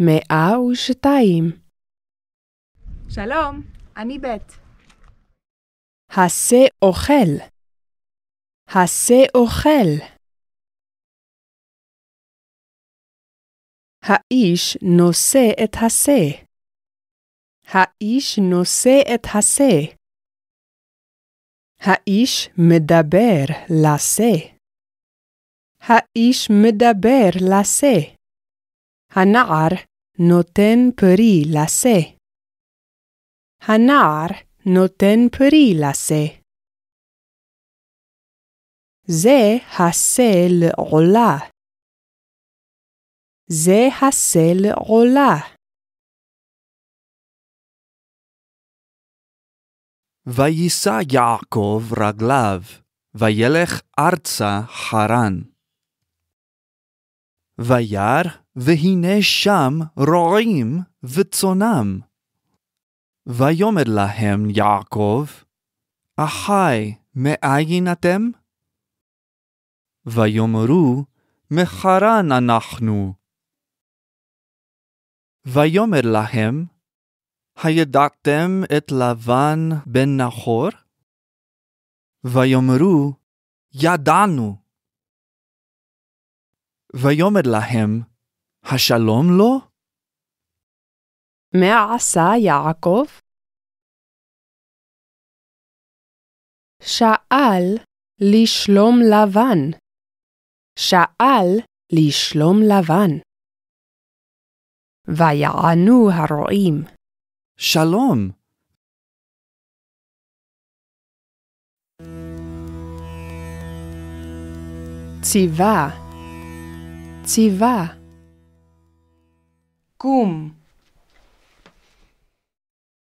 מאה ושתיים. שלום, אני בית. הסה אוכל. הסה אוכל. האיש נושא את הסה. האיש נושא את הסה. האיש מדבר לשה. האיש מדבר לשה. הנער נותן פרי לשה. הנער נותן פרי לשה. זה הסה לעולה. זה הסה לעולה. ויישא יעקב רגליו, וילך ארצה חרן. וירא, והנה שם רועים וצונם. ויאמר להם יעקב, אחי, מאין אתם? ויאמרו, מחרן אנחנו. ויאמר להם, הידעתם את לבן בן נחור? ויאמרו, ידענו. ויאמר להם, השלום לו? מה עשה יעקב? שאל לשלום לבן. שאל לשלום לבן. ויענו הרועים. שלום. ציווה, ציווה. קום,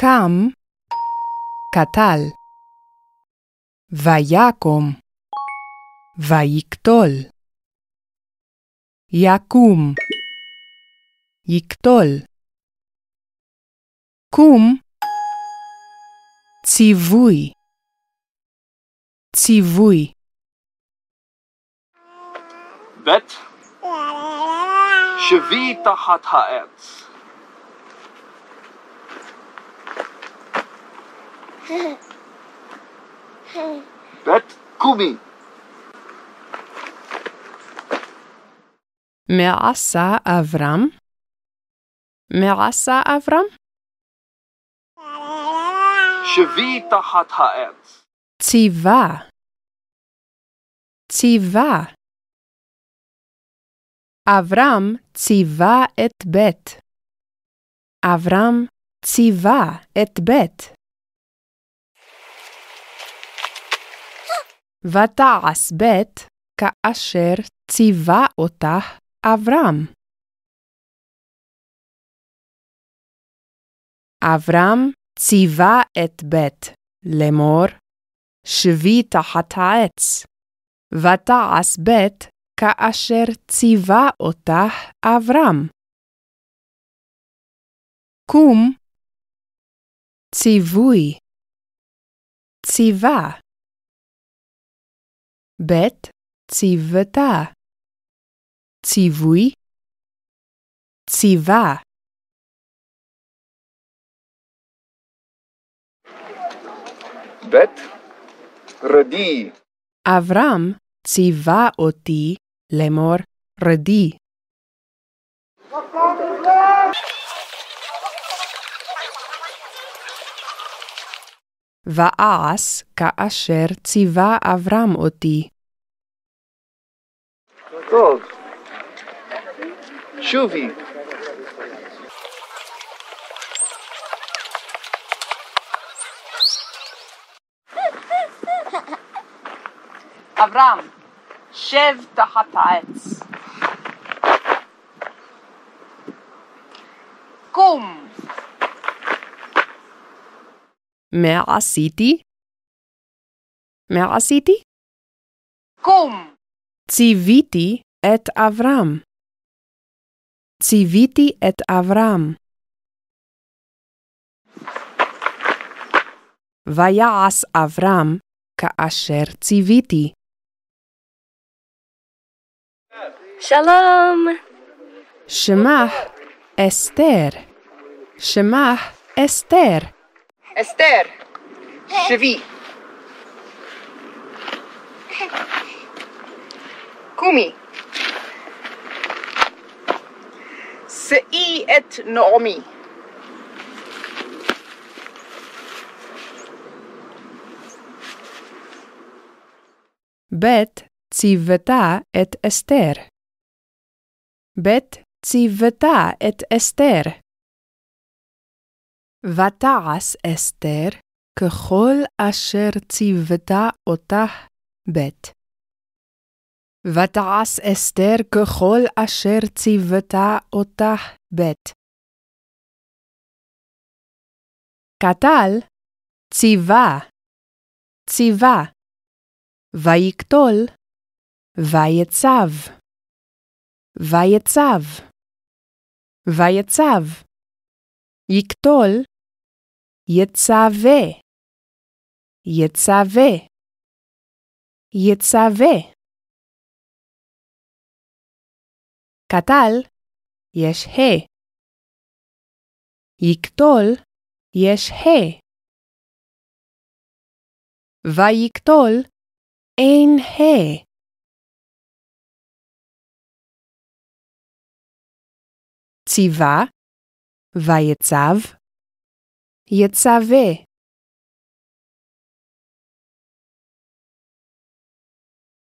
קם, קטל. ויקום, ויקטול. יקום, יקטול. קום, ציווי, ציווי. בית שבי תחת העץ. בית קומי. מה עשה אברהם? מה עשה אברהם? שבי תחת העץ. ציווה, ציווה. אברהם ציווה את בית. אברהם ציווה את בית. ותעש בית כאשר ציווה אותה אברהם. אברהם ציווה את בית לאמור, שבי תחת העץ, ותעש בית כאשר ציווה אותה אברהם. קום, ציווי, ציווה. בית ציוותה, ציווי, ציווה. בית רדי. אברהם ציווה אותי לאמור רדי. ואעש כאשר ציווה אברהם אותי. טוב. שובי. אברהם, שב תחת העץ. קום, מה עשיתי? מה עשיתי? קום, ציוויתי את אברהם. ציוויתי את אברהם. ויעש אברהם כאשר ציוויתי. שלום! שמח, אסתר. שמה אסתר. אסתר. שבי. קומי. שאי את נעמי. ב' ציוותה את אסתר. ב' ציוותה את אסתר. ותעש אסתר ככל אשר ציוותה אותה ב'. ותעש אסתר ככל אשר ציוותה אותה ב'. קטל ציווה, ציווה, ויקטול, ויצב, ויצב, ויצב, יקטול, יצווה, יצווה, יצווה. קטל, יש ה. יקטול, יש ה. ויקטול, אין ה. ציווה, ויצב, יצווה.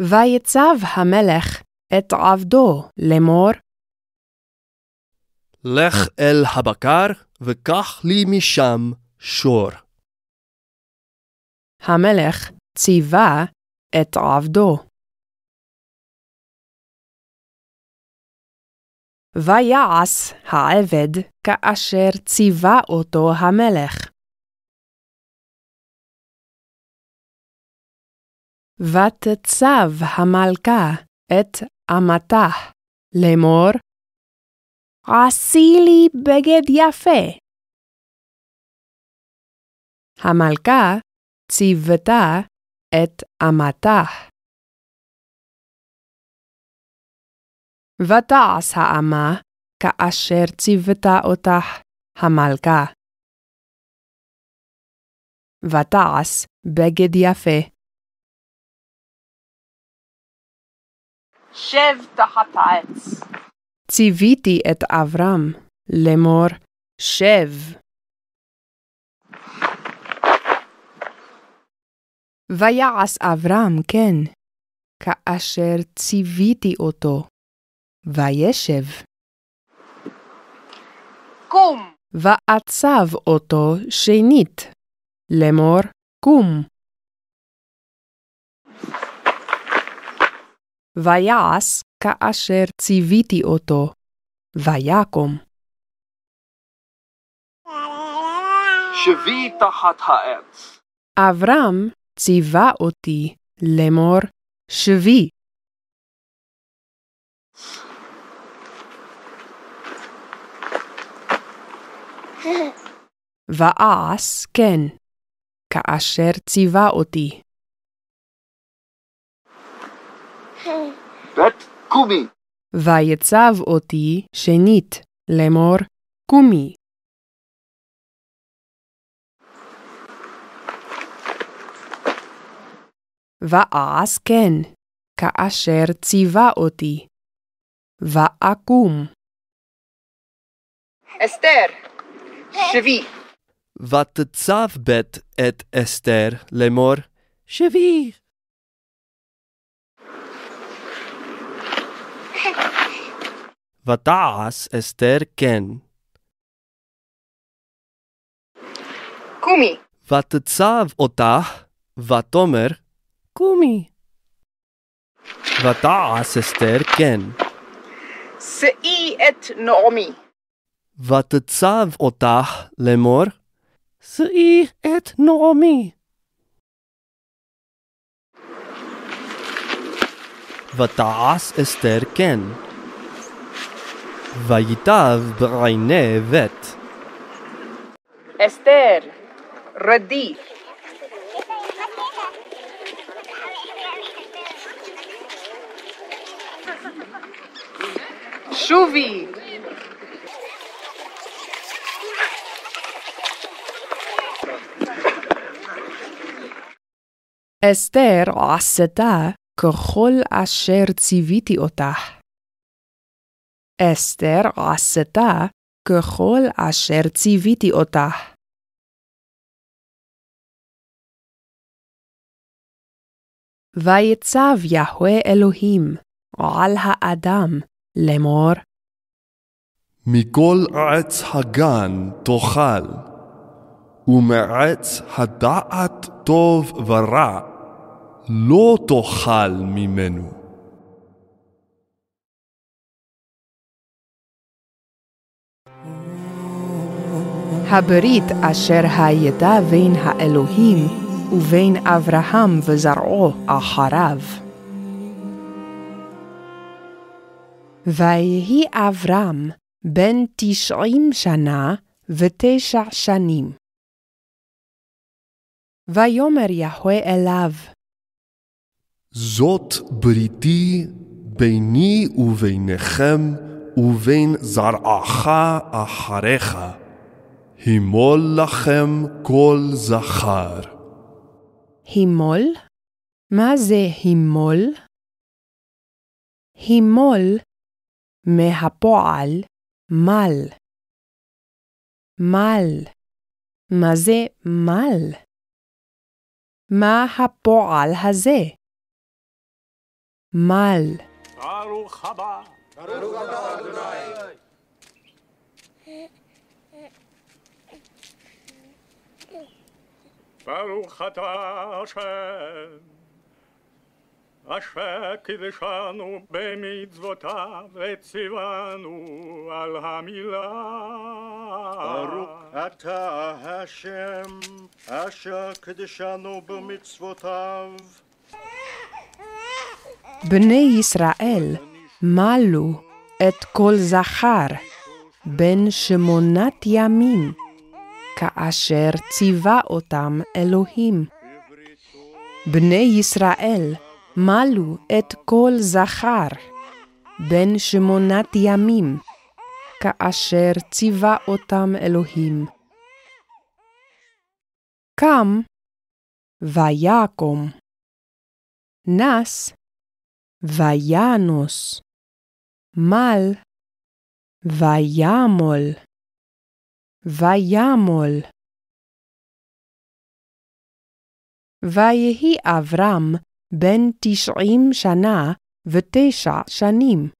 ויצב המלך את עבדו לאמור, לך אל הבקר וקח לי משם שור. המלך ציווה את עבדו. ויעש העבד כאשר ציווה אותו המלך. ותצב המלכה את אמתה לאמור, עשי לי בגד יפה. המלכה ציוותה את אמתה. ותעש האמה כאשר ציוותה אותה המלכה. ותעש בגד יפה. שב תחת העץ. ציוויתי את אברהם לאמור, שב. ויעש אברהם כן, כאשר ציוויתי אותו, וישב. קום. ועצב אותו שנית, לאמור, קום. ויעש כאשר ציוויתי אותו, ויקום. שבי תחת העץ. אברהם ציווה אותי לאמור, שבי. ואעש כן, כאשר ציווה אותי. ב' קומי. ויצב אותי שנית לאמור, קומי. ואעש כן, כאשר ציווה אותי. ואקום. אסתר. שבי. ותצב בית את אסתר לאמור, שבי. ותעש אסתר כן, קומי. ותצב אותה, ותאמר, קומי. ותעש אסתר כן, שאי את נעמי. ותצב אותה לאמור, שאי את נעמי. ותעש אסתר כן. ויטב בעיני בית. אסתר. רדי. שובי. אסתר עשתה ככל אשר ציוויתי אותך. אסתר עשתה ככל אשר ציוויתי אותך. ויצב יהוה אלוהים על האדם לאמור, מכל עץ הגן תאכל, ומעץ הדעת טוב ורע לא תאכל ממנו. הברית אשר הייתה בין האלוהים ובין אברהם וזרעו אחריו. ויהי אברהם בן תשעים שנה ותשע שנים. ויאמר יהוה אליו, זאת בריתי ביני וביניכם ובין זרעך אחריך. הימול לכם כל זכר. הימול? מה זה הימול? הימול מהפועל מל. מל. מה זה מל? מה הפועל הזה? מל. ברוך הבא. ברוך אתה השם, אשר קידשנו במצוותיו וציוונו על המילה. ברוך אתה השם, אשר קדשנו במצוותיו. בני ישראל מלו את כל זכר בן שמונת ימים, כאשר ציווה אותם אלוהים. בני ישראל מלו את כל זכר בן שמונת ימים, כאשר ציווה אותם אלוהים. קם ויקום. נס וינוס. מל וימול. וימול. ויהי אברהם בן תשעים שנה ותשע שנים.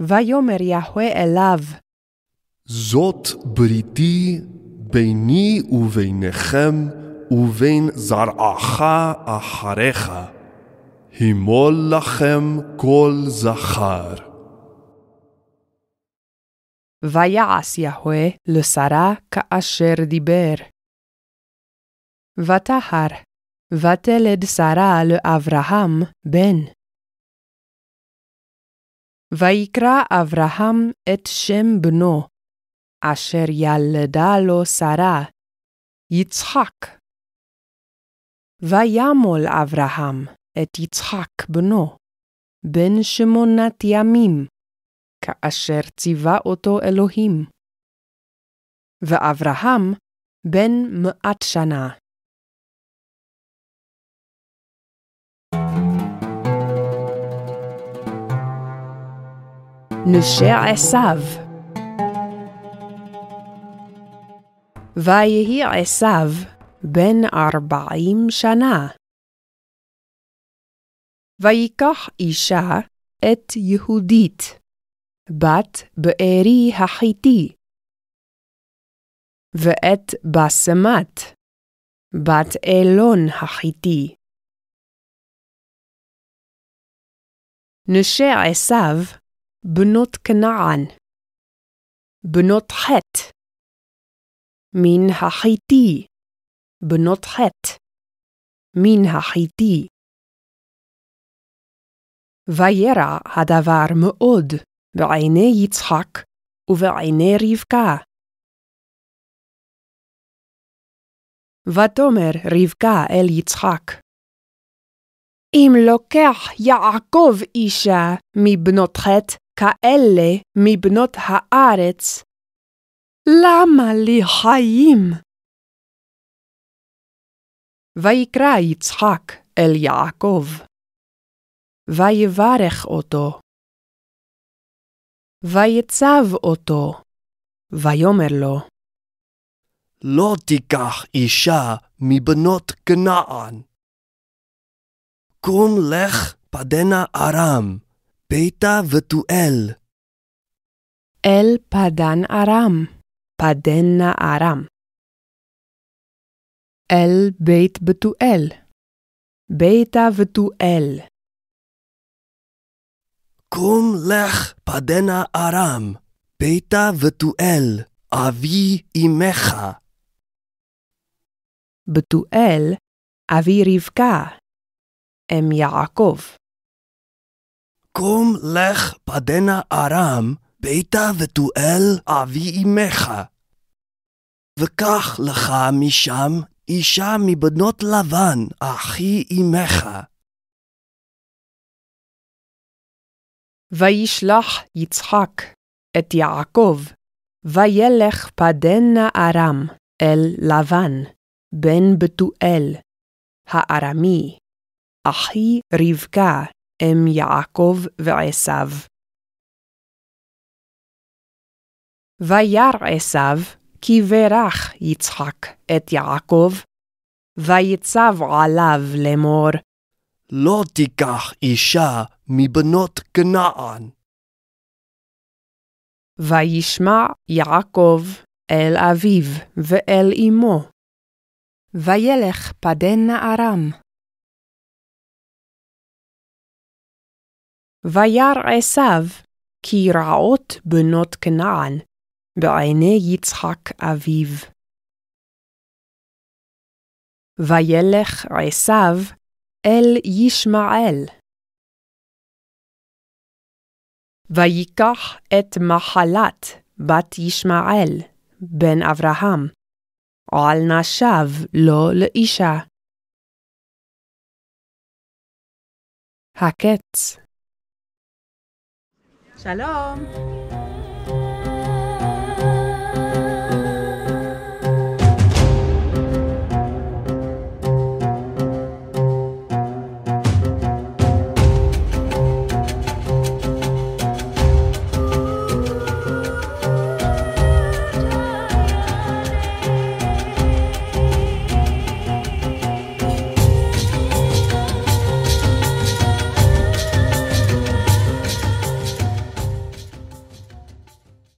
ויאמר יהוה אליו, זאת בריתי ביני וביניכם ובין זרעך אחריך. הימול לכם כל זכר. ויעש יהוה לשרה כאשר דיבר. ותהר, ותלד שרה לאברהם בן. ויקרא אברהם את שם בנו, אשר ילדה לו שרה, יצחק. וימול אברהם את יצחק בנו, בן שמונת ימים, כאשר ציווה אותו אלוהים. ואברהם בן מאת שנה. נשר עשיו ויהי עשיו בן ארבעים שנה. ויקח אישה את יהודית, בת בארי החיתי, ואת בסמת, בת אלון החיתי. נשי עשיו, בנות כנען, בנות חטא, מן החיתי, בנות חטא, מן החיתי. וירע הדבר מאוד בעיני יצחק ובעיני רבקה. ותאמר רבקה אל יצחק, אם לוקח יעקב אישה מבנות חטא כאלה מבנות הארץ, למה לי חיים? ויקרא יצחק אל יעקב, ויברך אותו, ויצב אותו, ויאמר לו, לא תיקח אישה מבנות כנען. קום לך פדנה ארם, ביתה ותואל. אל פדן ארם, פדנה ארם. אל בית בתואל, ביתה ותואל. קום לך פדנה ארם, ביתה ותואל, אבי אמך. בתואל, אבי רבקה, אם יעקב. קום לך פדנה ארם, ביתה ותואל, אבי אמך. וקח לך משם אישה מבנות לבן, אחי אמך. וישלח יצחק את יעקב, וילך פדנה ארם אל לבן, בן בתואל, הארמי, אחי רבקה, אם יעקב ועשיו. וירא עשיו, כי ברך יצחק את יעקב, ויצב עליו לאמור, לא תיקח אישה מבנות כנען. וישמע יעקב אל אביו ואל אמו, וילך פדנה ארם. וירא עשיו כי רעות בנות כנען בעיני יצחק אביו. וילך עשיו אל ישמעאל. ויקח את מחלת בת ישמעאל, בן אברהם, על נשב לו לאישה. הקץ שלום.